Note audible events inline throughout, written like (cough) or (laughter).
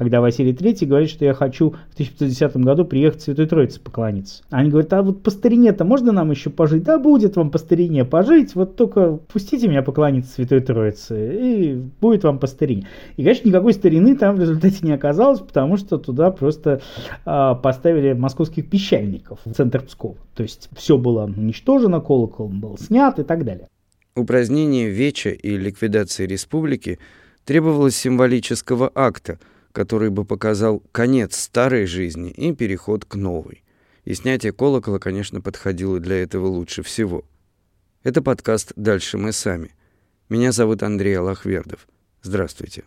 когда Василий III говорит, что я хочу в 1510 году приехать в Святой Троице поклониться. Они говорят, а вот по старине-то можно нам еще пожить? Да, будет вам по старине пожить, вот только пустите меня поклониться Святой Троице, и будет вам по старине. И, конечно, никакой старины там в результате не оказалось, потому что туда просто а, поставили московских пищальников в центр Пскова. То есть все было уничтожено, колокол был снят и так далее. Упразднение Веча и ликвидации республики требовалось символического акта, который бы показал конец старой жизни и переход к новой. И снятие колокола, конечно, подходило для этого лучше всего. Это подкаст «Дальше мы сами». Меня зовут Андрей Аллахвердов. Здравствуйте.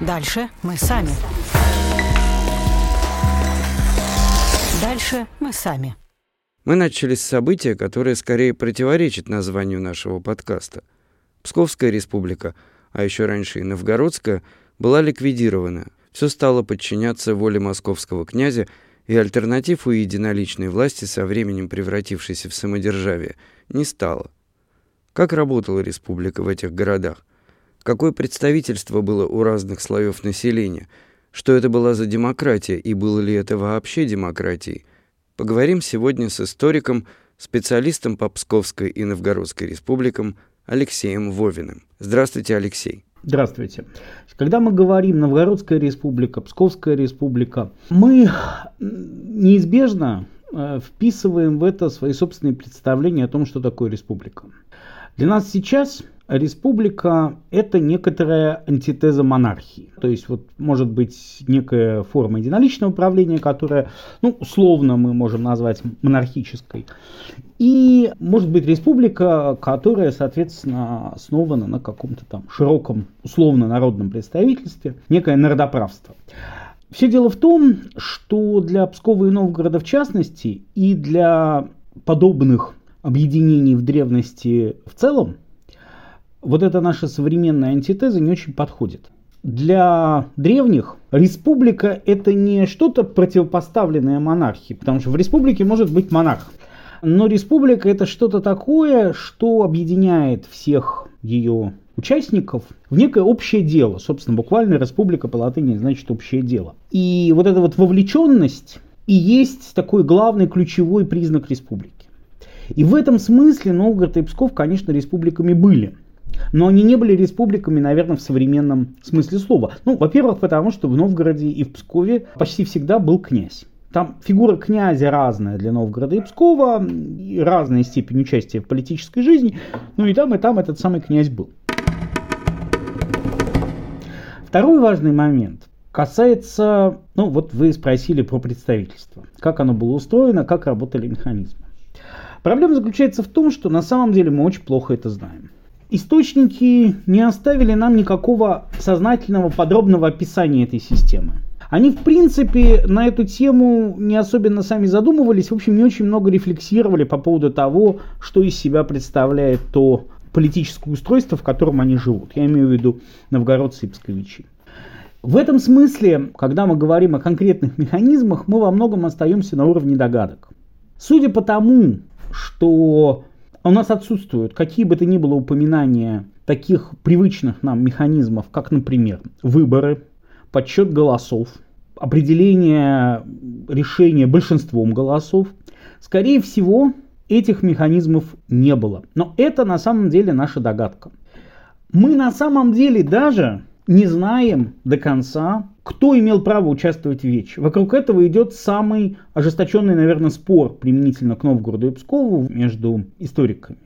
Дальше мы сами. Дальше мы сами. Мы начали с события, которое скорее противоречит названию нашего подкаста. Псковская республика, а еще раньше и Новгородская, была ликвидирована. Все стало подчиняться воле московского князя, и альтернатив у единоличной власти, со временем превратившейся в самодержавие, не стало. Как работала республика в этих городах? Какое представительство было у разных слоев населения? Что это была за демократия, и было ли это вообще демократией? Поговорим сегодня с историком, специалистом по Псковской и Новгородской республикам Алексеем Вовиным. Здравствуйте, Алексей. Здравствуйте. Когда мы говорим Новгородская республика, Псковская республика, мы неизбежно э, вписываем в это свои собственные представления о том, что такое республика. Для нас сейчас республика – это некоторая антитеза монархии. То есть, вот может быть некая форма единоличного управления, которая, ну, условно мы можем назвать монархической. И может быть республика, которая, соответственно, основана на каком-то там широком, условно народном представительстве, некое народоправство. Все дело в том, что для Пскова и Новгорода в частности, и для подобных объединений в древности в целом, вот эта наша современная антитеза не очень подходит. Для древних республика это не что-то противопоставленное монархии, потому что в республике может быть монарх. Но республика это что-то такое, что объединяет всех ее участников в некое общее дело. Собственно, буквально республика по латыни значит общее дело. И вот эта вот вовлеченность и есть такой главный ключевой признак республики. И в этом смысле Новгород и Псков, конечно, республиками были. Но они не были республиками, наверное, в современном смысле слова. Ну, во-первых, потому что в Новгороде и в Пскове почти всегда был князь. Там фигура князя разная для Новгорода и Пскова, и разная степень участия в политической жизни, ну и там, и там этот самый князь был. Второй важный момент касается, ну вот вы спросили про представительство, как оно было устроено, как работали механизмы. Проблема заключается в том, что на самом деле мы очень плохо это знаем. Источники не оставили нам никакого сознательного подробного описания этой системы. Они, в принципе, на эту тему не особенно сами задумывались, в общем, не очень много рефлексировали по поводу того, что из себя представляет то политическое устройство, в котором они живут. Я имею в виду новгородцы и псковичи. В этом смысле, когда мы говорим о конкретных механизмах, мы во многом остаемся на уровне догадок. Судя по тому, что у нас отсутствуют какие бы то ни было упоминания таких привычных нам механизмов, как, например, выборы, подсчет голосов, определение решения большинством голосов. Скорее всего, этих механизмов не было. Но это на самом деле наша догадка. Мы на самом деле даже не знаем до конца, кто имел право участвовать в ВЕЧ. Вокруг этого идет самый ожесточенный, наверное, спор применительно к Новгороду и Пскову между историками.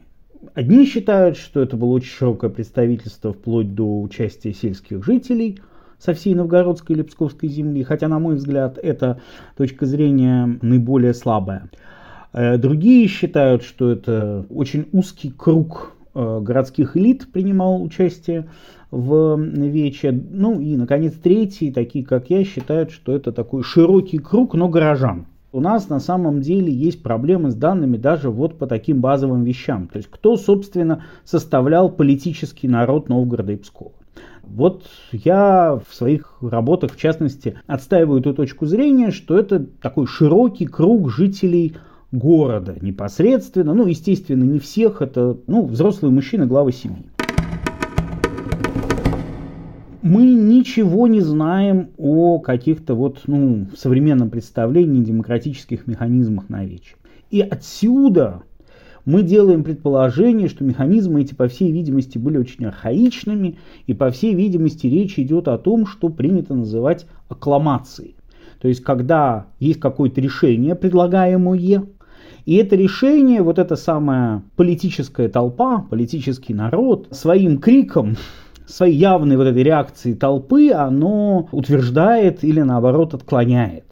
Одни считают, что это было очень широкое представительство вплоть до участия сельских жителей со всей новгородской или псковской земли, хотя, на мой взгляд, эта точка зрения наиболее слабая. Э, другие считают, что это очень узкий круг городских элит принимал участие в Вече. Ну и, наконец, третий, такие как я, считают, что это такой широкий круг, но горожан. У нас на самом деле есть проблемы с данными даже вот по таким базовым вещам. То есть кто, собственно, составлял политический народ Новгорода и Пскова. Вот я в своих работах, в частности, отстаиваю эту точку зрения, что это такой широкий круг жителей города непосредственно. Ну, естественно, не всех, это ну, взрослые мужчины, главы семьи. мы ничего не знаем о каких-то вот, ну, современном представлении демократических механизмах наречия. И отсюда мы делаем предположение, что механизмы эти, по всей видимости, были очень архаичными, и, по всей видимости, речь идет о том, что принято называть аккламацией. То есть, когда есть какое-то решение, предлагаемое, и это решение, вот эта самая политическая толпа, политический народ, своим криком, своей явной вот этой реакцией толпы, оно утверждает или наоборот отклоняет.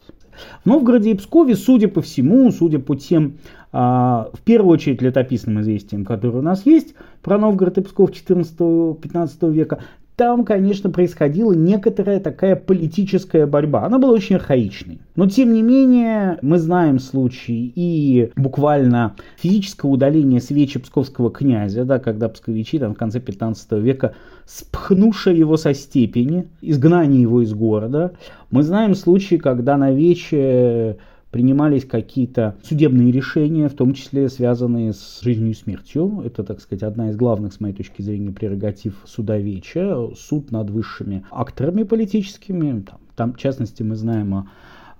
В Новгороде и Пскове, судя по всему, судя по тем, а, в первую очередь, летописным известиям, которые у нас есть про Новгород и Псков 14-15 века, там, конечно, происходила некоторая такая политическая борьба. Она была очень архаичной. Но, тем не менее, мы знаем случаи и буквально физического удаления свечи псковского князя, да, когда псковичи там, в конце 15 века, спхнувши его со степени, изгнание его из города. Мы знаем случаи, когда на вече принимались какие-то судебные решения, в том числе связанные с жизнью и смертью. Это, так сказать, одна из главных, с моей точки зрения, прерогатив суда Веча. Суд над высшими акторами политическими. Там, там в частности, мы знаем о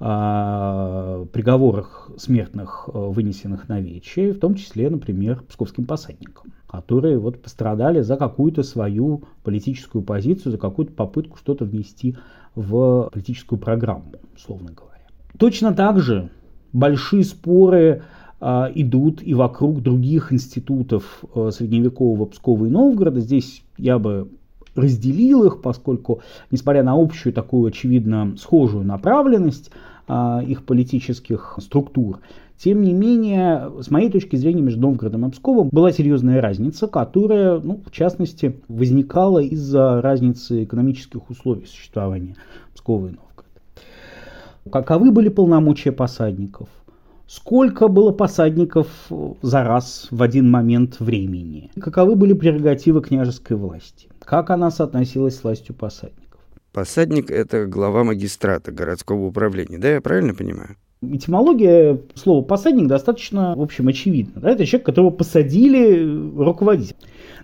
о приговорах смертных, э, вынесенных на вече, в том числе, например, псковским посадникам, которые вот пострадали за какую-то свою политическую позицию, за какую-то попытку что-то внести в политическую программу, условно говоря. Точно так же большие споры а, идут и вокруг других институтов а, средневекового Пскова и Новгорода. Здесь я бы разделил их, поскольку, несмотря на общую такую очевидно схожую направленность а, их политических структур, тем не менее, с моей точки зрения, между Новгородом и Псковом была серьезная разница, которая, ну, в частности, возникала из-за разницы экономических условий существования Пскова и Новгорода. Каковы были полномочия посадников? Сколько было посадников за раз в один момент времени? Каковы были прерогативы княжеской власти? Как она соотносилась с властью посадников? Посадник – это глава магистрата городского управления, да, я правильно понимаю? Этимология слова «посадник» достаточно, в общем, очевидна. Да? Это человек, которого посадили руководить.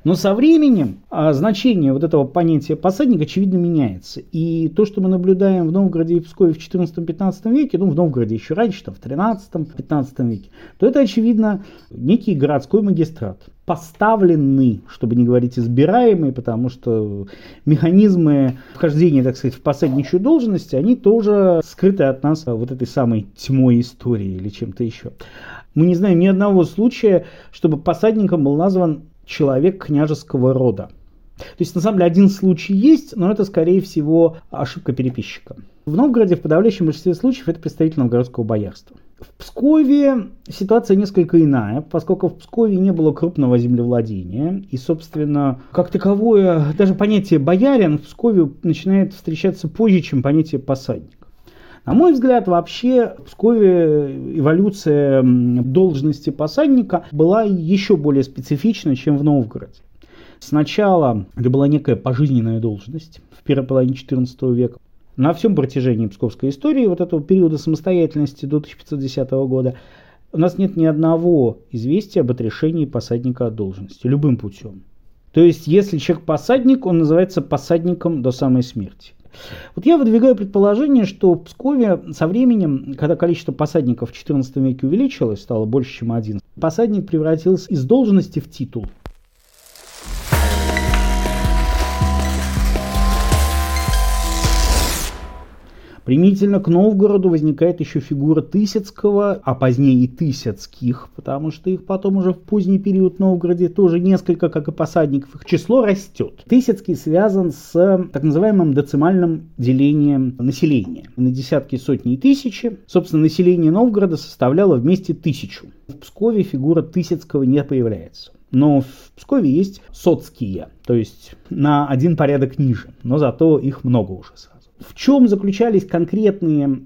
Но со временем а, значение вот этого понятия посадник, очевидно, меняется. И то, что мы наблюдаем в Новгороде и Пскове в 14-15 веке, ну, в Новгороде еще раньше, там, в 13-15 веке, то это, очевидно, некий городской магистрат поставленный, чтобы не говорить избираемый, потому что механизмы вхождения, так сказать, в посадничью должность, они тоже скрыты от нас вот этой самой тьмой истории или чем-то еще. Мы не знаем ни одного случая, чтобы посадником был назван человек княжеского рода. То есть, на самом деле, один случай есть, но это, скорее всего, ошибка переписчика. В Новгороде в подавляющем большинстве случаев это представитель новгородского боярства. В Пскове ситуация несколько иная, поскольку в Пскове не было крупного землевладения, и, собственно, как таковое, даже понятие боярин в Пскове начинает встречаться позже, чем понятие посадник. На мой взгляд, вообще в Пскове эволюция должности посадника была еще более специфична, чем в Новгороде. Сначала это была некая пожизненная должность в первой половине XIV века. На всем протяжении псковской истории, вот этого периода самостоятельности до 1510 года, у нас нет ни одного известия об отрешении посадника от должности, любым путем. То есть, если человек посадник, он называется посадником до самой смерти. Вот я выдвигаю предположение, что в Пскове со временем, когда количество посадников в XIV веке увеличилось, стало больше, чем один, посадник превратился из должности в титул. Применительно к Новгороду возникает еще фигура Тысяцкого, а позднее и Тысяцких, потому что их потом уже в поздний период в Новгороде тоже несколько, как и посадников, их число растет. Тысяцкий связан с так называемым децимальным делением населения. На десятки, сотни и тысячи. Собственно, население Новгорода составляло вместе тысячу. В Пскове фигура Тысяцкого не появляется. Но в Пскове есть соцкие, то есть на один порядок ниже, но зато их много уже сразу. В чем заключались конкретные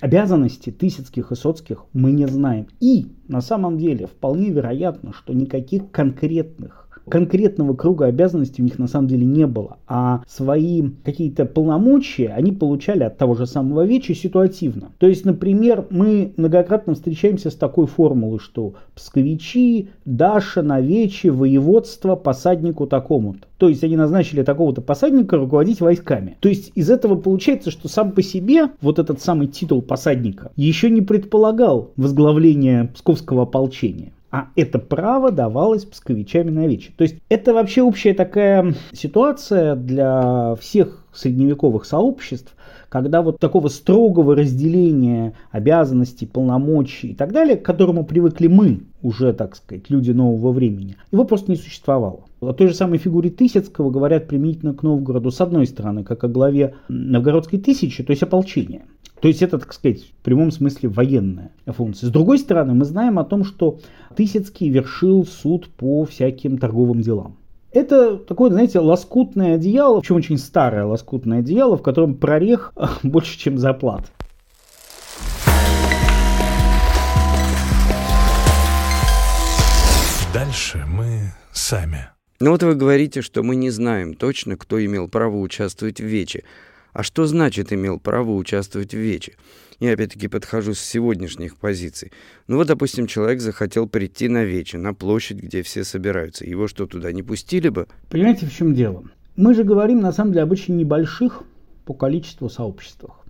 обязанности Тысяцких и Соцких, мы не знаем. И на самом деле вполне вероятно, что никаких конкретных конкретного круга обязанностей у них на самом деле не было, а свои какие-то полномочия они получали от того же самого Веча ситуативно. То есть, например, мы многократно встречаемся с такой формулой, что псковичи, Даша на Вече, воеводство посаднику такому-то. То есть они назначили такого-то посадника руководить войсками. То есть из этого получается, что сам по себе вот этот самый титул посадника еще не предполагал возглавление псковского ополчения а это право давалось псковичами на вече. То есть это вообще общая такая ситуация для всех средневековых сообществ, когда вот такого строгого разделения обязанностей, полномочий и так далее, к которому привыкли мы, уже, так сказать, люди нового времени, его просто не существовало. О той же самой фигуре Тысяцкого говорят применительно к Новгороду с одной стороны, как о главе Новгородской тысячи, то есть ополчения. То есть это, так сказать, в прямом смысле военная функция. С другой стороны, мы знаем о том, что Тысяцкий вершил суд по всяким торговым делам. Это такое, знаете, лоскутное одеяло, причем очень старое лоскутное одеяло, в котором прорех больше, чем заплат. Дальше мы сами. Ну вот вы говорите, что мы не знаем точно, кто имел право участвовать в Вече. А что значит имел право участвовать в Вече? Я опять-таки подхожу с сегодняшних позиций. Ну вот, допустим, человек захотел прийти на Вече, на площадь, где все собираются. Его что, туда не пустили бы? Понимаете, в чем дело? Мы же говорим, на самом деле, об очень небольших по количеству сообществах.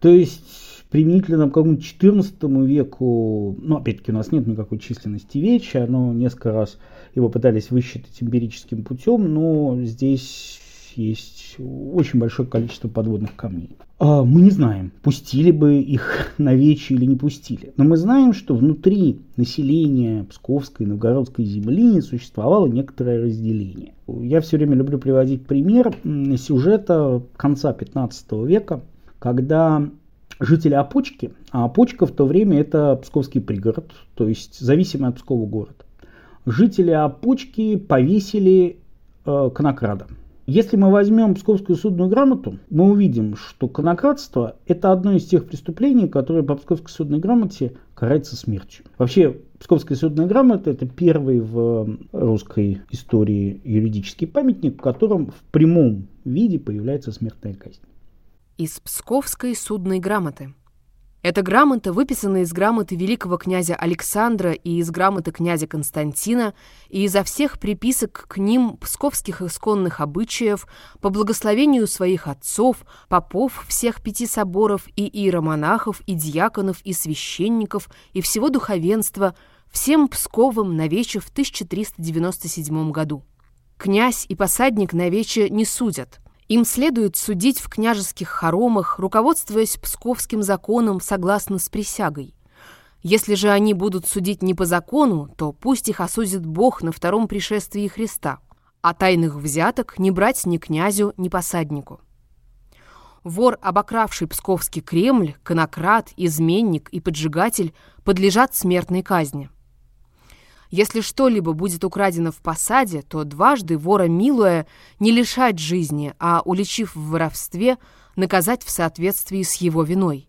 То есть применительно к какому-то 14 веку, ну, опять-таки, у нас нет никакой численности веча, но несколько раз его пытались высчитать эмпирическим путем, но здесь есть очень большое количество подводных камней. А, мы не знаем, пустили бы их (laughs) на вечи или не пустили. Но мы знаем, что внутри населения Псковской и Новгородской земли существовало некоторое разделение. Я все время люблю приводить пример сюжета конца 15 века, когда жители Опочки, а Опочка в то время это Псковский пригород, то есть зависимый от Пскова город, жители Опочки повесили э, конокрада. Если мы возьмем Псковскую судную грамоту, мы увидим, что конократство – это одно из тех преступлений, которое по Псковской судной грамоте карается смертью. Вообще, Псковская судная грамота – это первый в русской истории юридический памятник, в котором в прямом виде появляется смертная казнь. Из Псковской судной грамоты – эта грамота выписана из грамоты великого князя Александра и из грамоты князя Константина и изо всех приписок к ним псковских исконных обычаев по благословению своих отцов, попов всех пяти соборов и иеромонахов, и дьяконов, и священников, и всего духовенства, всем Псковым на вече в 1397 году. Князь и посадник на вече не судят – им следует судить в княжеских хоромах, руководствуясь псковским законом согласно с присягой. Если же они будут судить не по закону, то пусть их осудит Бог на втором пришествии Христа, а тайных взяток не брать ни князю, ни посаднику. Вор, обокравший Псковский Кремль, конократ, изменник и поджигатель подлежат смертной казни. Если что-либо будет украдено в посаде, то дважды вора милуя не лишать жизни, а, уличив в воровстве, наказать в соответствии с его виной.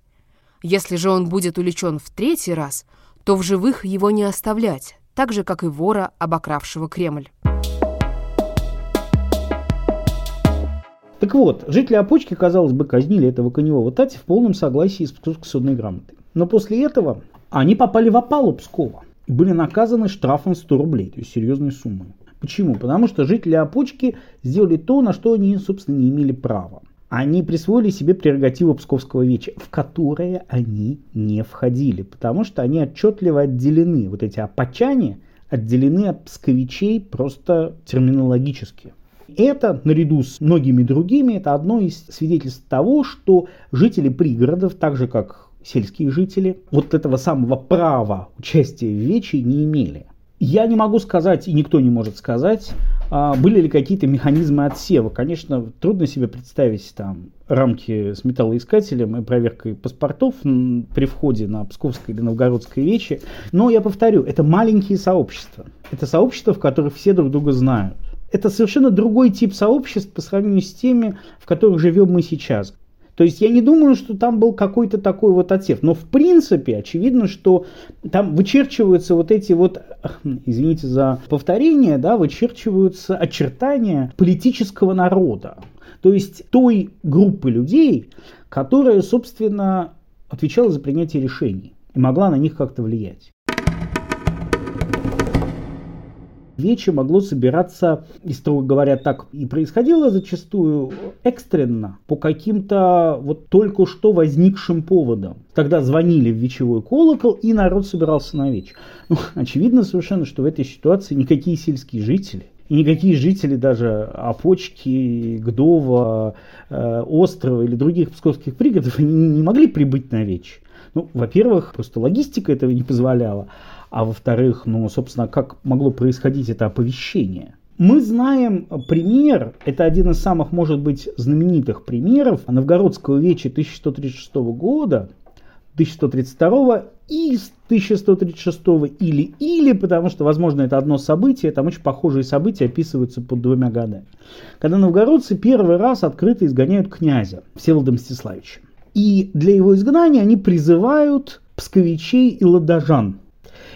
Если же он будет уличен в третий раз, то в живых его не оставлять, так же, как и вора, обокравшего Кремль. Так вот, жители Опочки, казалось бы, казнили этого коневого Тати в полном согласии с судной грамотой. Но после этого они попали в опалу Пскова были наказаны штрафом 100 рублей, то есть серьезной суммой. Почему? Потому что жители Опочки сделали то, на что они, собственно, не имели права. Они присвоили себе прерогативу Псковского веча, в которые они не входили, потому что они отчетливо отделены, вот эти опочане отделены от псковичей просто терминологически. Это, наряду с многими другими, это одно из свидетельств того, что жители пригородов, так же как сельские жители вот этого самого права участия в Вече не имели. Я не могу сказать, и никто не может сказать, а, были ли какие-то механизмы отсева. Конечно, трудно себе представить там рамки с металлоискателем и проверкой паспортов при входе на Псковское или Новгородское вече. Но я повторю, это маленькие сообщества. Это сообщества, в которых все друг друга знают. Это совершенно другой тип сообществ по сравнению с теми, в которых живем мы сейчас. То есть я не думаю, что там был какой-то такой вот отсев. Но в принципе очевидно, что там вычерчиваются вот эти вот, (clears throat) извините за повторение, да, вычерчиваются очертания политического народа. То есть той группы людей, которая, собственно, отвечала за принятие решений и могла на них как-то влиять. Вече могло собираться, и строго говоря, так и происходило зачастую экстренно, по каким-то вот только что возникшим поводам. Тогда звонили в вечевой колокол, и народ собирался на веч. Ну, очевидно совершенно, что в этой ситуации никакие сельские жители и никакие жители даже Опочки, Гдова, э, Острова или других псковских пригородов не могли прибыть на веч. Ну, во-первых, просто логистика этого не позволяла. А во-вторых, ну, собственно, как могло происходить это оповещение? Мы знаем пример, это один из самых, может быть, знаменитых примеров Новгородского веча 1136 года, 1132 и 1136 или или, потому что, возможно, это одно событие, там очень похожие события описываются под двумя годами. Когда новгородцы первый раз открыто изгоняют князя Всеволода Мстиславича. И для его изгнания они призывают псковичей и ладожан –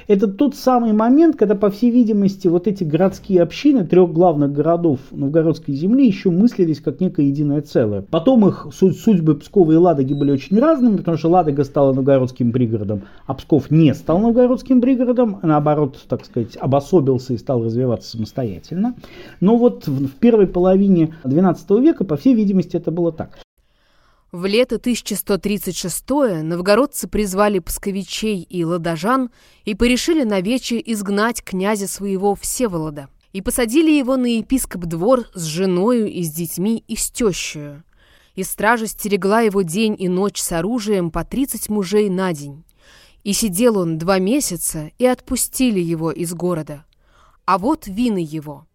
это тот самый момент, когда, по всей видимости, вот эти городские общины трех главных городов Новгородской земли еще мыслились как некое единое целое. Потом их судьбы Пскова и Ладоги были очень разными, потому что Ладога стала новгородским пригородом, а Псков не стал новгородским пригородом, а наоборот, так сказать, обособился и стал развиваться самостоятельно. Но вот в первой половине XII века, по всей видимости, это было так. В лето 1136 новгородцы призвали псковичей и ладожан и порешили на вече изгнать князя своего Всеволода. И посадили его на епископ двор с женою и с детьми и с тещою. И стража стерегла его день и ночь с оружием по тридцать мужей на день. И сидел он два месяца, и отпустили его из города. А вот вины его.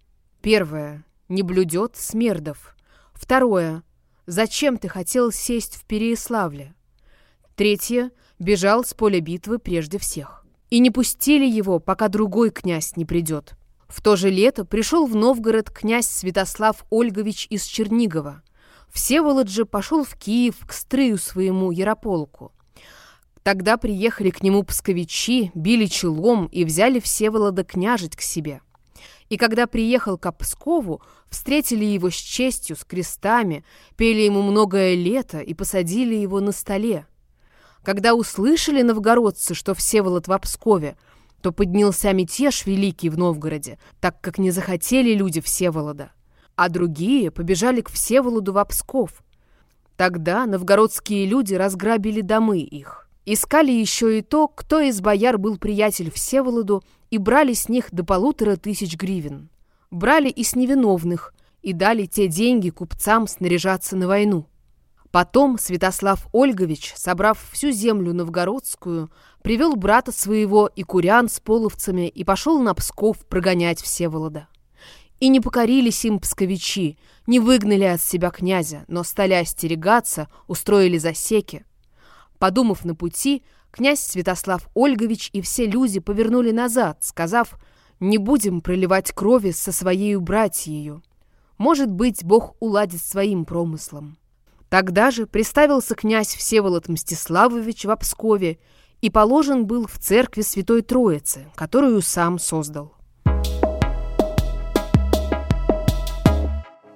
Первое. Не блюдет смердов. Второе. Зачем ты хотел сесть в Переяславле? Третье. Бежал с поля битвы прежде всех. И не пустили его, пока другой князь не придет. В то же лето пришел в Новгород князь Святослав Ольгович из Чернигова. Всеволод же пошел в Киев к строю своему Ярополку. Тогда приехали к нему псковичи, били челом и взяли Всеволода княжить к себе. И когда приехал к Пскову, встретили его с честью, с крестами, пели ему многое лето и посадили его на столе. Когда услышали новгородцы, что Всеволод в Пскове, то поднялся мятеж великий в Новгороде, так как не захотели люди Всеволода. А другие побежали к Всеволоду в Псков. Тогда новгородские люди разграбили домы их. Искали еще и то, кто из бояр был приятель Всеволоду, и брали с них до полутора тысяч гривен. Брали и с невиновных, и дали те деньги купцам снаряжаться на войну. Потом Святослав Ольгович, собрав всю землю новгородскую, привел брата своего и курян с половцами и пошел на Псков прогонять Всеволода. И не покорились им псковичи, не выгнали от себя князя, но стали остерегаться, устроили засеки. Подумав на пути, Князь Святослав Ольгович и все люди повернули назад, сказав, «Не будем проливать крови со своей братьею. Может быть, Бог уладит своим промыслом». Тогда же приставился князь Всеволод Мстиславович в Пскове и положен был в церкви Святой Троицы, которую сам создал.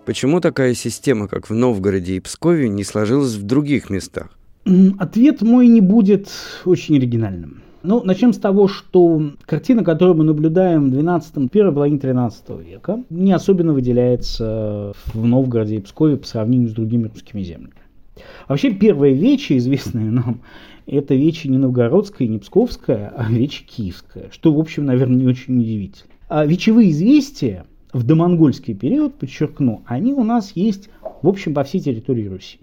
Почему такая система, как в Новгороде и Пскове, не сложилась в других местах? Ответ мой не будет очень оригинальным. Ну, начнем с того, что картина, которую мы наблюдаем в 12 первой половине 13 века, не особенно выделяется в Новгороде и Пскове по сравнению с другими русскими землями. Вообще, первая вече, известная нам, (laughs) это вече не новгородская, не псковская, а вече киевская, что, в общем, наверное, не очень удивительно. А вечевые известия в домонгольский период, подчеркну, они у нас есть, в общем, по всей территории Руси.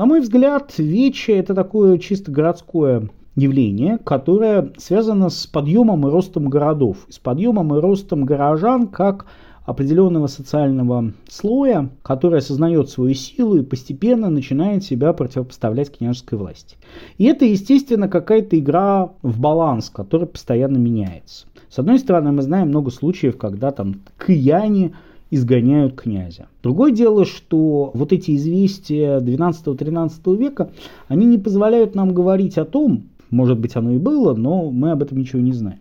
На мой взгляд, Вече это такое чисто городское явление, которое связано с подъемом и ростом городов, с подъемом и ростом горожан как определенного социального слоя, который осознает свою силу и постепенно начинает себя противопоставлять княжеской власти. И это, естественно, какая-то игра в баланс, который постоянно меняется. С одной стороны, мы знаем много случаев, когда там кияне изгоняют князя. Другое дело, что вот эти известия 12-13 века, они не позволяют нам говорить о том, может быть, оно и было, но мы об этом ничего не знаем.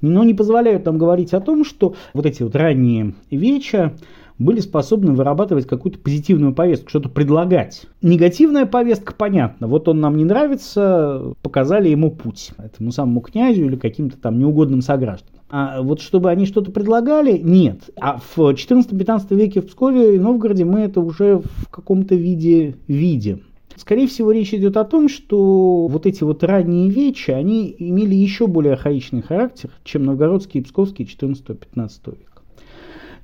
Но не позволяют нам говорить о том, что вот эти вот ранние веча были способны вырабатывать какую-то позитивную повестку, что-то предлагать. Негативная повестка, понятно, вот он нам не нравится, показали ему путь, этому самому князю или каким-то там неугодным согражданам. А вот чтобы они что-то предлагали, нет. А в 14-15 веке в Пскове и Новгороде мы это уже в каком-то виде видим. Скорее всего, речь идет о том, что вот эти вот ранние вечи, они имели еще более архаичный характер, чем новгородские и псковские 14-15 века.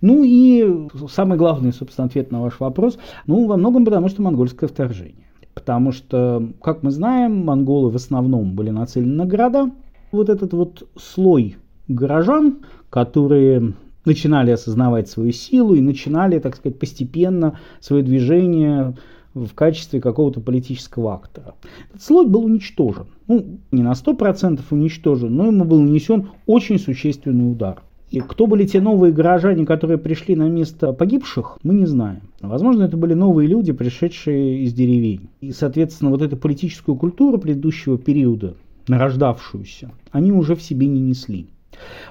Ну и самый главный, собственно, ответ на ваш вопрос, ну, во многом потому, что монгольское вторжение. Потому что, как мы знаем, монголы в основном были нацелены на города. Вот этот вот слой горожан, которые начинали осознавать свою силу и начинали, так сказать, постепенно свое движение в качестве какого-то политического актора. Этот слой был уничтожен. Ну, не на 100% уничтожен, но ему был нанесен очень существенный удар. И кто были те новые горожане, которые пришли на место погибших, мы не знаем. Возможно, это были новые люди, пришедшие из деревень. И, соответственно, вот эту политическую культуру предыдущего периода, нарождавшуюся, они уже в себе не несли.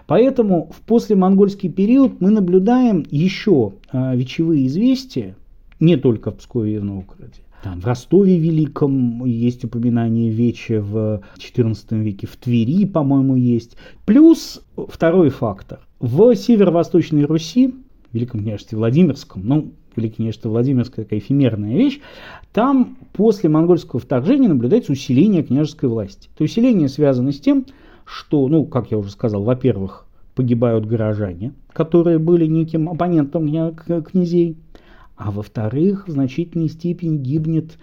Поэтому в послемонгольский период мы наблюдаем еще э, вечевые известия, не только в Пскове и в Новгороде. Там, в Ростове Великом есть упоминание Веча в XIV веке, в Твери, по-моему, есть. Плюс второй фактор. В северо-восточной Руси, в Великом княжестве Владимирском, ну, Великое княжество Владимирское такая эфемерная вещь, там после монгольского вторжения наблюдается усиление княжеской власти. То усиление связано с тем, что, ну, как я уже сказал, во-первых, погибают горожане, которые были неким оппонентом князей, а во-вторых, в значительной степени гибнет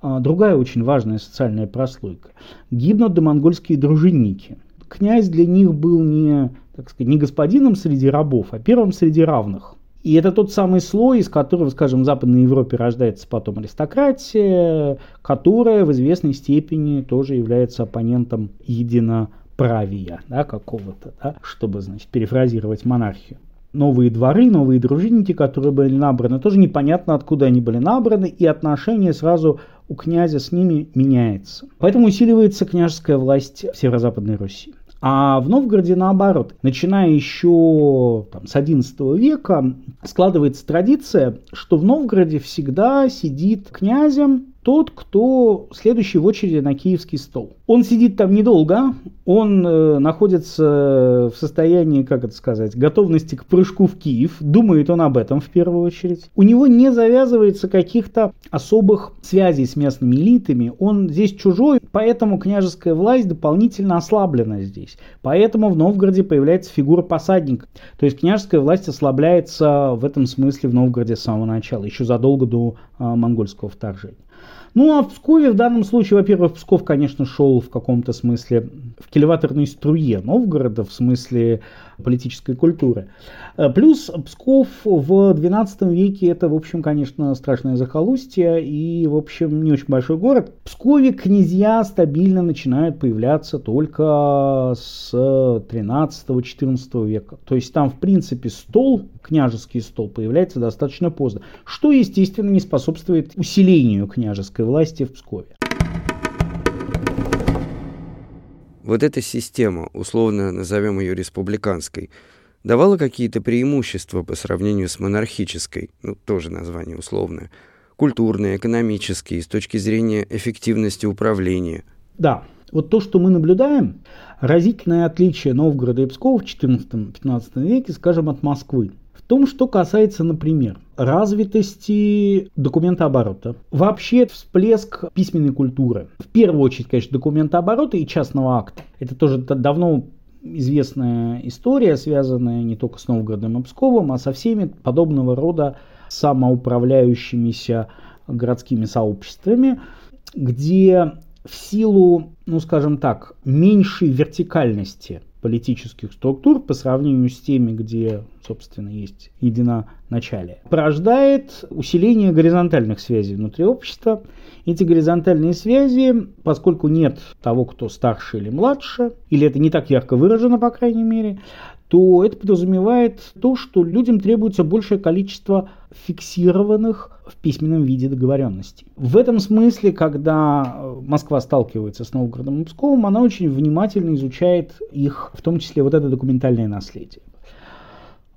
а, другая очень важная социальная прослойка. Гибнут домонгольские дружинники. Князь для них был не, так сказать, не господином среди рабов, а первым среди равных. И это тот самый слой, из которого, скажем, в Западной Европе рождается потом аристократия, которая в известной степени тоже является оппонентом единоправия да, какого-то, да, чтобы, значит, перефразировать монархию новые дворы, новые дружинники, которые были набраны, тоже непонятно, откуда они были набраны, и отношение сразу у князя с ними меняется. Поэтому усиливается княжеская власть в северо-западной Руси. А в Новгороде наоборот, начиная еще там, с XI века, складывается традиция, что в Новгороде всегда сидит князем тот, кто следующий в очереди на киевский стол. Он сидит там недолго, он э, находится в состоянии, как это сказать, готовности к прыжку в Киев, думает он об этом в первую очередь. У него не завязывается каких-то особых связей с местными элитами, он здесь чужой, поэтому княжеская власть дополнительно ослаблена здесь. Поэтому в Новгороде появляется фигура посадника. То есть княжеская власть ослабляется в этом смысле в Новгороде с самого начала, еще задолго до э, монгольского вторжения. Ну а в Пскове в данном случае, во-первых, Псков, конечно, шел в каком-то смысле в кильваторной струе Новгорода, в смысле политической культуры. Э, плюс Псков в XII веке это, в общем, конечно, страшное захолустье и, в общем, не очень большой город. В Пскове князья стабильно начинают появляться только с 13-14 века. То есть там, в принципе, стол, княжеский стол, появляется достаточно поздно, что, естественно, не способствует усилению княжеской власти в Пскове. Вот эта система, условно назовем ее республиканской, давала какие-то преимущества по сравнению с монархической, ну, тоже название условное, культурные, экономические, с точки зрения эффективности управления. Да, вот то, что мы наблюдаем, разительное отличие Новгорода и Пскова в XIV-XV веке, скажем, от Москвы том, что касается, например, развитости документооборота. Вообще всплеск письменной культуры. В первую очередь, конечно, документооборота и частного акта. Это тоже давно известная история, связанная не только с Новгородом и Псковом, а со всеми подобного рода самоуправляющимися городскими сообществами, где в силу, ну скажем так, меньшей вертикальности политических структур по сравнению с теми, где, собственно, есть единоначалие, порождает усиление горизонтальных связей внутри общества. Эти горизонтальные связи, поскольку нет того, кто старше или младше, или это не так ярко выражено, по крайней мере, то это подразумевает то, что людям требуется большее количество фиксированных в письменном виде договоренностей. В этом смысле, когда Москва сталкивается с Новгородом и Псковом, она очень внимательно изучает их, в том числе вот это документальное наследие.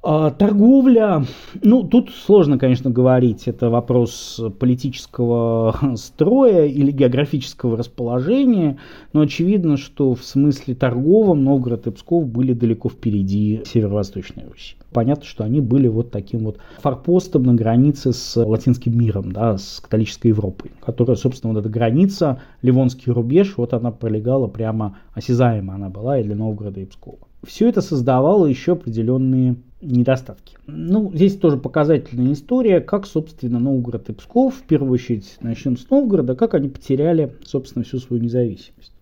А, торговля, ну тут сложно, конечно, говорить, это вопрос политического (laughs) строя или географического расположения, но очевидно, что в смысле торговом Новгород и Псков были далеко впереди Северо-Восточной Руси. Понятно, что они были вот таким вот форпостом на границе с латинским миром, да, с католической Европой, которая, собственно, вот эта граница, Ливонский рубеж, вот она пролегала прямо осязаемо она была и для Новгорода и Пскова. Все это создавало еще определенные недостатки. Ну, здесь тоже показательная история, как, собственно, Новгород и Псков, в первую очередь начнем с Новгорода, как они потеряли, собственно, всю свою независимость.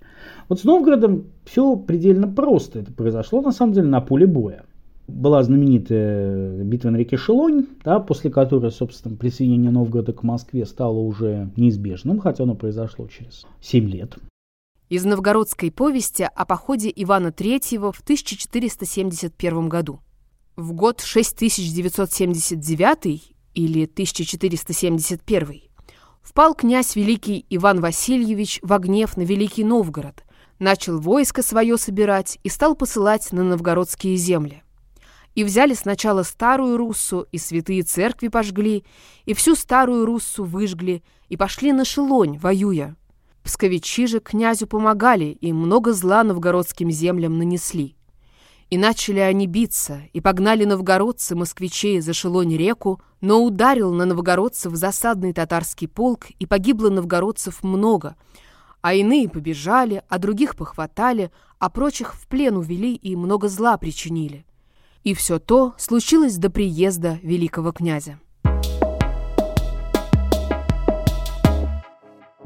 Вот с Новгородом все предельно просто. Это произошло, на самом деле, на поле боя. Была знаменитая битва на реке Шелонь, да, после которой, собственно, присоединение Новгорода к Москве стало уже неизбежным, хотя оно произошло через 7 лет. Из новгородской повести о походе Ивана III в 1471 году. В год 6979 или 1471 впал князь Великий Иван Васильевич в гнев на Великий Новгород, начал войско свое собирать и стал посылать на новгородские земли. И взяли сначала старую Руссу, и святые церкви пожгли, и всю старую Руссу выжгли, и пошли на Шелонь, воюя. Псковичи же князю помогали, и много зла новгородским землям нанесли. И начали они биться, и погнали новгородцы москвичей за Шелонь реку, но ударил на новгородцев засадный татарский полк, и погибло новгородцев много, а иные побежали, а других похватали, а прочих в плен увели и много зла причинили. И все то случилось до приезда великого князя.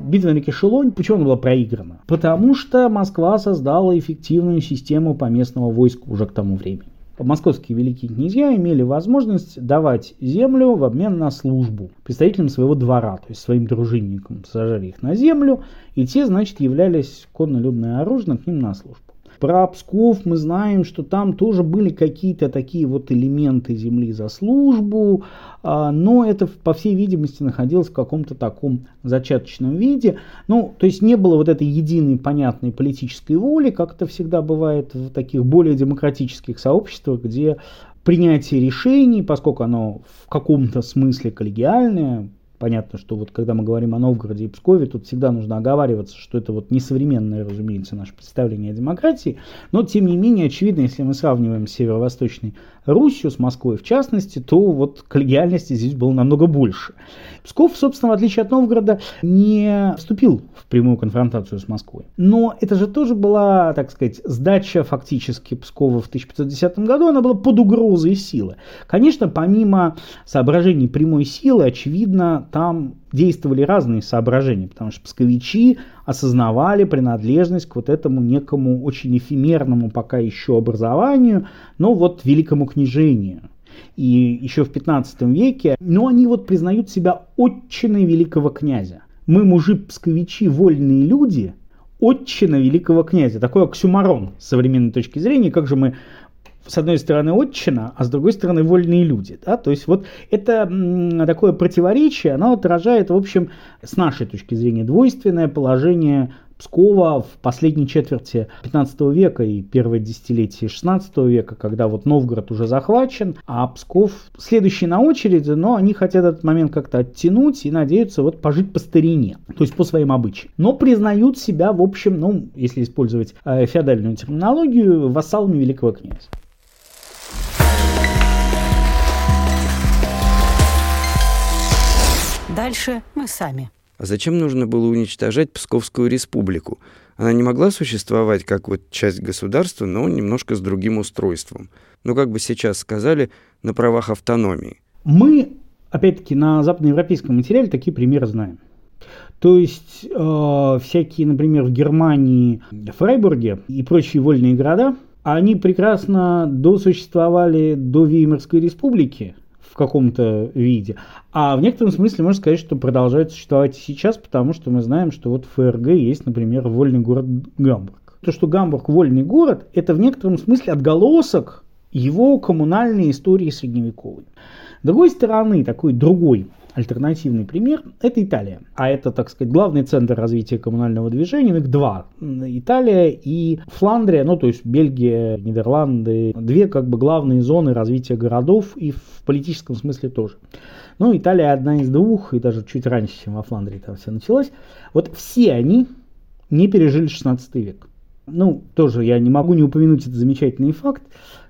Битва на Кишелонь, почему она была проиграна? Потому что Москва создала эффективную систему поместного войска уже к тому времени. Московские великие князья имели возможность давать землю в обмен на службу представителям своего двора, то есть своим дружинникам сажали их на землю, и те, значит, являлись конно-людное оружие к ним на службу. Про Псков мы знаем, что там тоже были какие-то такие вот элементы земли за службу, а, но это, по всей видимости, находилось в каком-то таком зачаточном виде. Ну, то есть не было вот этой единой понятной политической воли, как это всегда бывает в таких более демократических сообществах, где принятие решений, поскольку оно в каком-то смысле коллегиальное, Понятно, что вот когда мы говорим о Новгороде и Пскове, тут всегда нужно оговариваться, что это вот несовременное, разумеется, наше представление о демократии, но тем не менее, очевидно, если мы сравниваем северо-восточный Русью, с Москвой в частности, то вот коллегиальности здесь было намного больше. Псков, собственно, в отличие от Новгорода, не вступил в прямую конфронтацию с Москвой. Но это же тоже была, так сказать, сдача фактически Пскова в 1510 году, она была под угрозой силы. Конечно, помимо соображений прямой силы, очевидно, там действовали разные соображения, потому что псковичи осознавали принадлежность к вот этому некому очень эфемерному пока еще образованию, но вот великому княжению. И еще в 15 веке, но они вот признают себя отчиной великого князя. Мы, мужи псковичи, вольные люди, отчина великого князя. Такой оксюмарон с современной точки зрения. Как же мы с одной стороны отчина, а с другой стороны вольные люди. Да? То есть вот это такое противоречие, оно отражает, в общем, с нашей точки зрения, двойственное положение Пскова в последней четверти 15 века и первое десятилетие 16 века, когда вот Новгород уже захвачен, а Псков следующий на очереди, но они хотят этот момент как-то оттянуть и надеются вот пожить по старине, то есть по своим обычаям. Но признают себя, в общем, ну, если использовать э, феодальную терминологию, вассалами великого князя. Дальше мы сами. А зачем нужно было уничтожать Псковскую республику? Она не могла существовать как вот часть государства, но немножко с другим устройством. Ну, как бы сейчас сказали, на правах автономии. Мы, опять-таки, на западноевропейском материале такие примеры знаем. То есть э, всякие, например, в Германии, Фрайбурге и прочие вольные города, они прекрасно досуществовали до Веймарской республики, в каком-то виде. А в некотором смысле можно сказать, что продолжает существовать сейчас, потому что мы знаем, что вот в ФРГ есть, например, вольный город Гамбург. То, что Гамбург вольный город, это в некотором смысле отголосок его коммунальной истории средневековой. С другой стороны, такой другой альтернативный пример – это Италия. А это, так сказать, главный центр развития коммунального движения. Их два – Италия и Фландрия, ну то есть Бельгия, Нидерланды. Две как бы главные зоны развития городов и в политическом смысле тоже. Ну, Италия одна из двух, и даже чуть раньше, чем во Фландрии там все началось. Вот все они не пережили 16 век. Ну, тоже я не могу не упомянуть этот замечательный факт,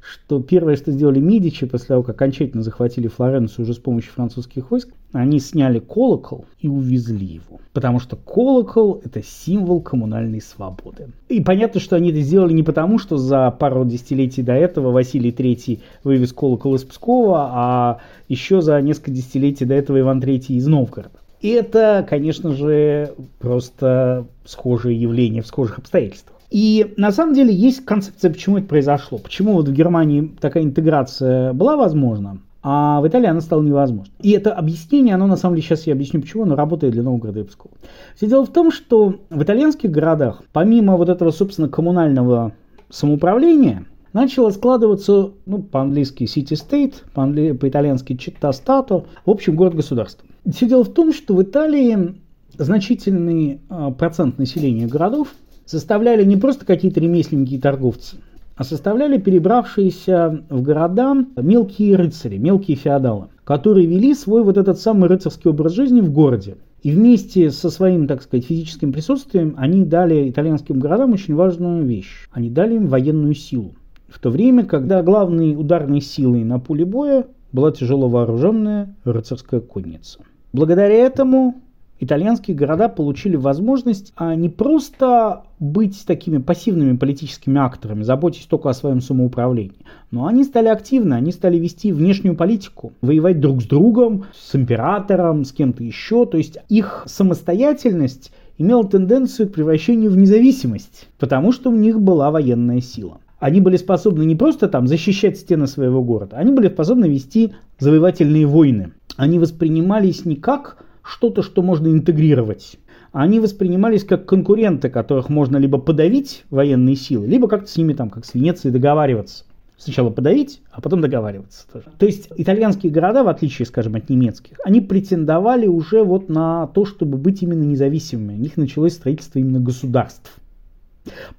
что первое, что сделали Медичи после того, как окончательно захватили Флоренцию уже с помощью французских войск, они сняли колокол и увезли его. Потому что колокол – это символ коммунальной свободы. И понятно, что они это сделали не потому, что за пару десятилетий до этого Василий III вывез колокол из Пскова, а еще за несколько десятилетий до этого Иван III из Новгорода. И это, конечно же, просто схожее явление в схожих обстоятельствах. И на самом деле есть концепция, почему это произошло. Почему вот в Германии такая интеграция была возможна, а в Италии она стала невозможна. И это объяснение, оно на самом деле, сейчас я объясню почему, оно работает для Новгорода и Пскова. Все дело в том, что в итальянских городах, помимо вот этого, собственно, коммунального самоуправления, начало складываться, ну, по-английски city-state, по-итальянски città-stato, в общем, город-государство. Все дело в том, что в Италии значительный э, процент населения городов составляли не просто какие-то ремесленники и торговцы, а составляли перебравшиеся в города мелкие рыцари, мелкие феодалы, которые вели свой вот этот самый рыцарский образ жизни в городе. И вместе со своим, так сказать, физическим присутствием они дали итальянским городам очень важную вещь. Они дали им военную силу. В то время, когда главной ударной силой на поле боя была тяжело вооруженная рыцарская конница. Благодаря этому итальянские города получили возможность а, не просто быть такими пассивными политическими акторами, заботясь только о своем самоуправлении, но они стали активны, они стали вести внешнюю политику, воевать друг с другом, с императором, с кем-то еще. То есть их самостоятельность имела тенденцию к превращению в независимость, потому что у них была военная сила. Они были способны не просто там защищать стены своего города, они были способны вести завоевательные войны. Они воспринимались не как что-то, что можно интегрировать. Они воспринимались как конкуренты, которых можно либо подавить военные силы, либо как-то с ними, там, как с Венецией, договариваться. Сначала подавить, а потом договариваться тоже. То есть итальянские города, в отличие, скажем, от немецких, они претендовали уже вот на то, чтобы быть именно независимыми. У них началось строительство именно государств.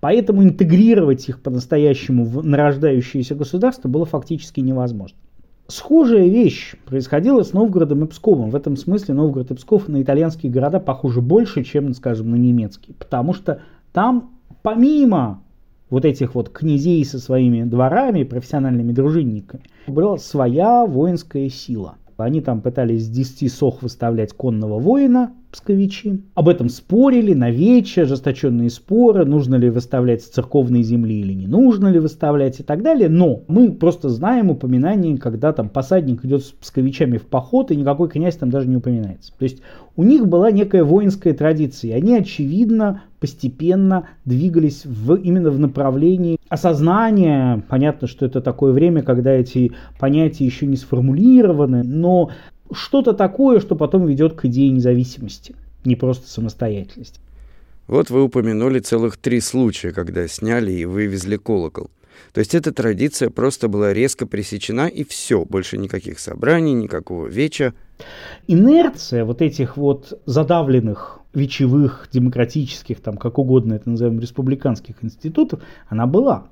Поэтому интегрировать их по-настоящему в нарождающееся государство было фактически невозможно. Схожая вещь происходила с Новгородом и Псковом. В этом смысле Новгород и Псков на итальянские города похожи больше, чем, скажем, на немецкие. Потому что там, помимо вот этих вот князей со своими дворами, профессиональными дружинниками, была своя воинская сила. Они там пытались с 10 сох выставлять конного воина, псковичи. Об этом спорили на вече, ожесточенные споры, нужно ли выставлять с церковной земли или не нужно ли выставлять и так далее. Но мы просто знаем упоминание, когда там посадник идет с псковичами в поход, и никакой князь там даже не упоминается. То есть у них была некая воинская традиция, и они, очевидно, постепенно двигались в, именно в направлении осознания. Понятно, что это такое время, когда эти понятия еще не сформулированы, но что-то такое, что потом ведет к идее независимости, не просто самостоятельности. Вот вы упомянули целых три случая, когда сняли и вывезли колокол. То есть эта традиция просто была резко пресечена, и все, больше никаких собраний, никакого веча. Инерция вот этих вот задавленных вечевых, демократических, там как угодно это назовем, республиканских институтов, она была.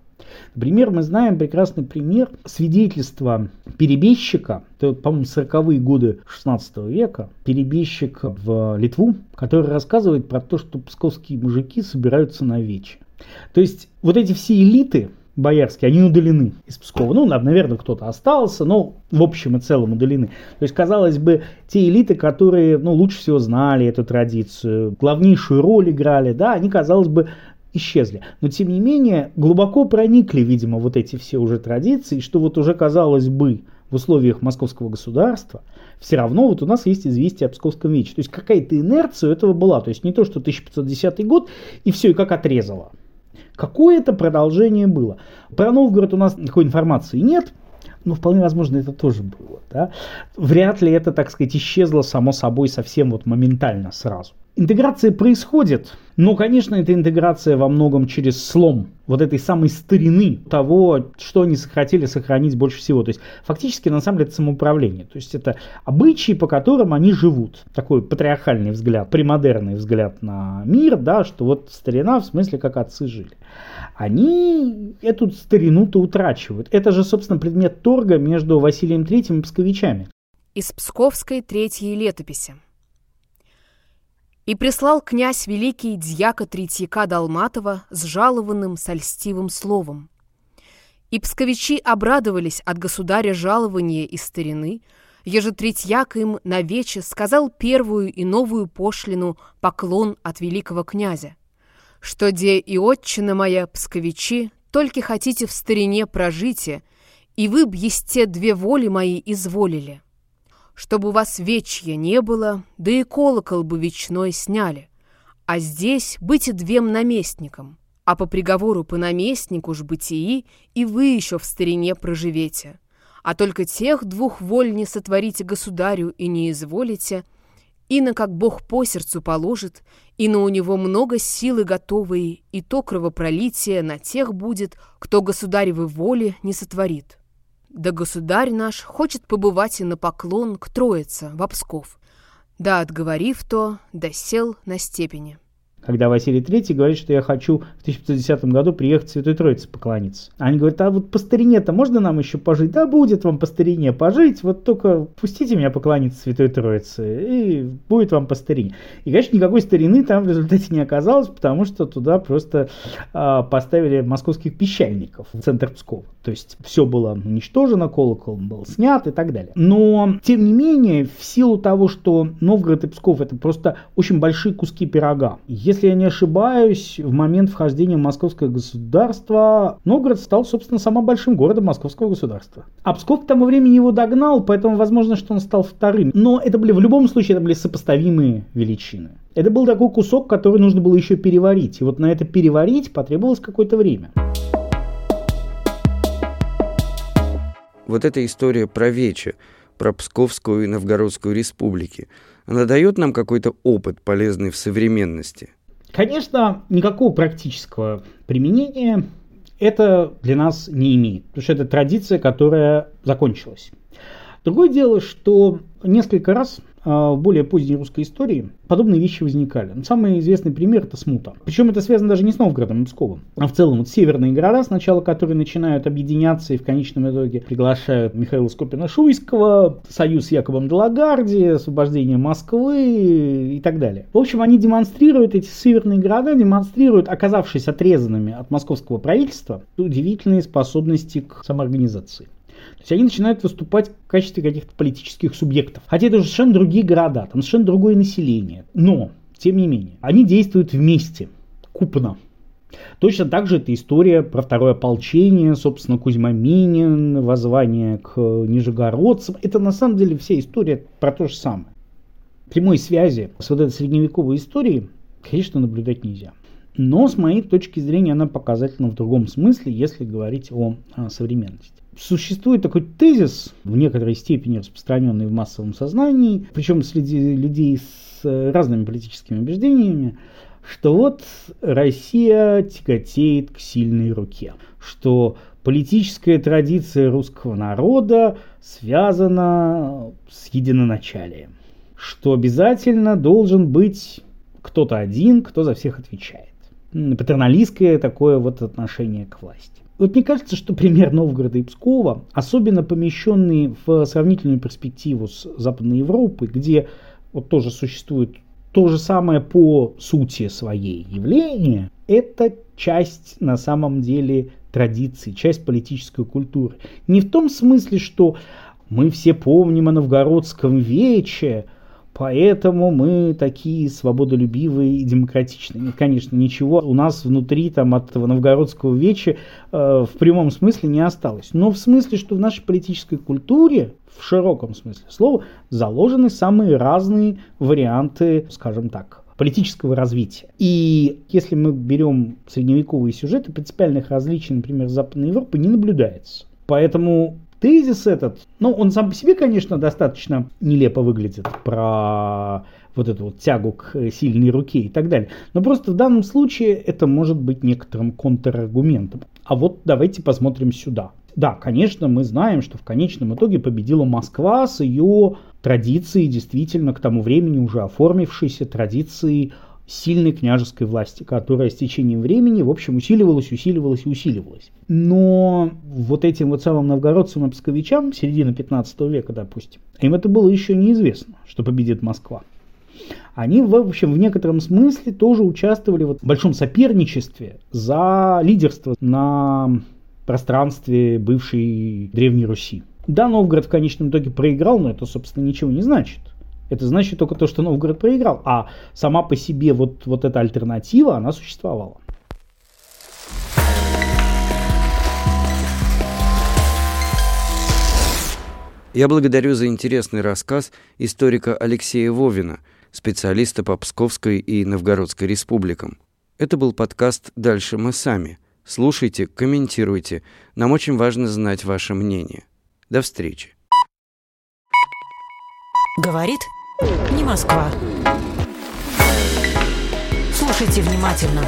Например, мы знаем прекрасный пример свидетельства перебежчика, это, по-моему, 40-е годы 16 века, перебежчик в Литву, который рассказывает про то, что псковские мужики собираются на вече. То есть вот эти все элиты, боярские, они удалены из Пскова. Ну, наверное, кто-то остался, но в общем и целом удалены. То есть, казалось бы, те элиты, которые ну, лучше всего знали эту традицию, главнейшую роль играли, да, они, казалось бы, исчезли. Но тем не менее глубоко проникли, видимо, вот эти все уже традиции, что вот уже казалось бы в условиях московского государства, все равно вот у нас есть известие о Псковском вече. То есть какая-то инерция у этого была. То есть не то, что 1510 год и все, и как отрезало. Какое-то продолжение было. Про Новгород у нас никакой информации нет. ну, вполне возможно, это тоже было. Да? Вряд ли это, так сказать, исчезло само собой совсем вот моментально сразу. Интеграция происходит, но, конечно, эта интеграция во многом через слом вот этой самой старины того, что они хотели сохранить больше всего. То есть фактически на самом деле это самоуправление. То есть это обычаи, по которым они живут. Такой патриархальный взгляд, премодерный взгляд на мир, да, что вот старина в смысле как отцы жили. Они эту старину-то утрачивают. Это же, собственно, предмет торга между Василием Третьим и псковичами. Из Псковской третьей летописи. И прислал князь великий дьяка Третьяка Долматова с жалованным сольстивым словом. И псковичи обрадовались от государя жалования и старины, еже Третьяк им на вече сказал первую и новую пошлину поклон от великого князя, что де и отчина моя, псковичи, только хотите в старине прожите, и вы б есте две воли мои изволили чтобы у вас вечья не было, да и колокол бы вечной сняли. А здесь быть и двем наместникам, а по приговору по наместнику ж бытии и вы еще в старине проживете. А только тех двух воль не сотворите государю и не изволите, и на как Бог по сердцу положит, и на у него много силы готовые, и то кровопролитие на тех будет, кто государевы воли не сотворит. Да государь наш хочет побывать и на поклон к Троице в Псков. Да, отговорив то, да сел на степени когда Василий III говорит, что я хочу в 1510 году приехать в Святой Троице поклониться. Они говорят, а вот по старине-то можно нам еще пожить? Да, будет вам по старине пожить, вот только пустите меня поклониться Святой Троице, и будет вам по старине. И, конечно, никакой старины там в результате не оказалось, потому что туда просто а, поставили московских пищальников в центр Пскова. То есть все было уничтожено, колокол был снят и так далее. Но, тем не менее, в силу того, что Новгород и Псков это просто очень большие куски пирога, если я не ошибаюсь, в момент вхождения в московское государство Новгород стал, собственно, самым большим городом московского государства. А Псков к тому времени его догнал, поэтому возможно, что он стал вторым. Но это были в любом случае это были сопоставимые величины. Это был такой кусок, который нужно было еще переварить. И вот на это переварить потребовалось какое-то время. Вот эта история про Вече, про Псковскую и Новгородскую республики, она дает нам какой-то опыт, полезный в современности. Конечно, никакого практического применения это для нас не имеет, потому что это традиция, которая закончилась. Другое дело, что несколько раз в более поздней русской истории подобные вещи возникали. Но самый известный пример это смута. Причем это связано даже не с Новгородом и Псковом, а в целом вот северные города, сначала которые начинают объединяться и в конечном итоге приглашают Михаила Скопина-Шуйского, союз с Якобом Делагарди, освобождение Москвы и так далее. В общем, они демонстрируют, эти северные города демонстрируют, оказавшись отрезанными от московского правительства, удивительные способности к самоорганизации. То есть они начинают выступать в качестве каких-то политических субъектов. Хотя это уже совершенно другие города, там совершенно другое население. Но, тем не менее, они действуют вместе, купно. Точно так же это история про второе ополчение, собственно, Кузьма Минин, воззвание к нижегородцам. Это на самом деле вся история про то же самое. Прямой связи с вот этой средневековой историей, конечно, наблюдать нельзя. Но с моей точки зрения она показательна в другом смысле, если говорить о, о современности. Существует такой тезис, в некоторой степени распространенный в массовом сознании, причем среди людей с э, разными политическими убеждениями, что вот Россия тяготеет к сильной руке, что политическая традиция русского народа связана с единоначалием, что обязательно должен быть кто-то один, кто за всех отвечает. Патерналистское такое вот отношение к власти. Вот мне кажется, что пример Новгорода и Пскова, особенно помещенный в сравнительную перспективу с Западной Европой, где вот тоже существует то же самое по сути своей явление, это часть на самом деле традиции, часть политической культуры. Не в том смысле, что мы все помним о новгородском вече, Поэтому мы такие свободолюбивые и демократичные. Конечно, ничего у нас внутри там, от этого новгородского веча э, в прямом смысле не осталось. Но в смысле, что в нашей политической культуре, в широком смысле слова, заложены самые разные варианты, скажем так, политического развития. И если мы берем средневековые сюжеты, принципиальных различий, например, Западной Европы не наблюдается. Поэтому Тезис этот, ну, он сам по себе, конечно, достаточно нелепо выглядит про вот эту вот тягу к сильной руке и так далее. Но просто в данном случае это может быть некоторым контраргументом. А вот давайте посмотрим сюда. Да, конечно, мы знаем, что в конечном итоге победила Москва с ее традицией, действительно, к тому времени уже оформившейся традицией сильной княжеской власти, которая с течением времени, в общем, усиливалась, усиливалась и усиливалась. Но вот этим вот самым новгородцам и псковичам, середины 15 века, допустим, им это было еще неизвестно, что победит Москва. Они, в общем, в некотором смысле тоже участвовали в большом соперничестве за лидерство на пространстве бывшей Древней Руси. Да, Новгород в конечном итоге проиграл, но это, собственно, ничего не значит. Это значит только то, что Новгород проиграл, а сама по себе вот, вот эта альтернатива, она существовала. Я благодарю за интересный рассказ историка Алексея Вовина, специалиста по Псковской и Новгородской республикам. Это был подкаст «Дальше мы сами». Слушайте, комментируйте. Нам очень важно знать ваше мнение. До встречи. Говорит не Москва. Слушайте внимательно.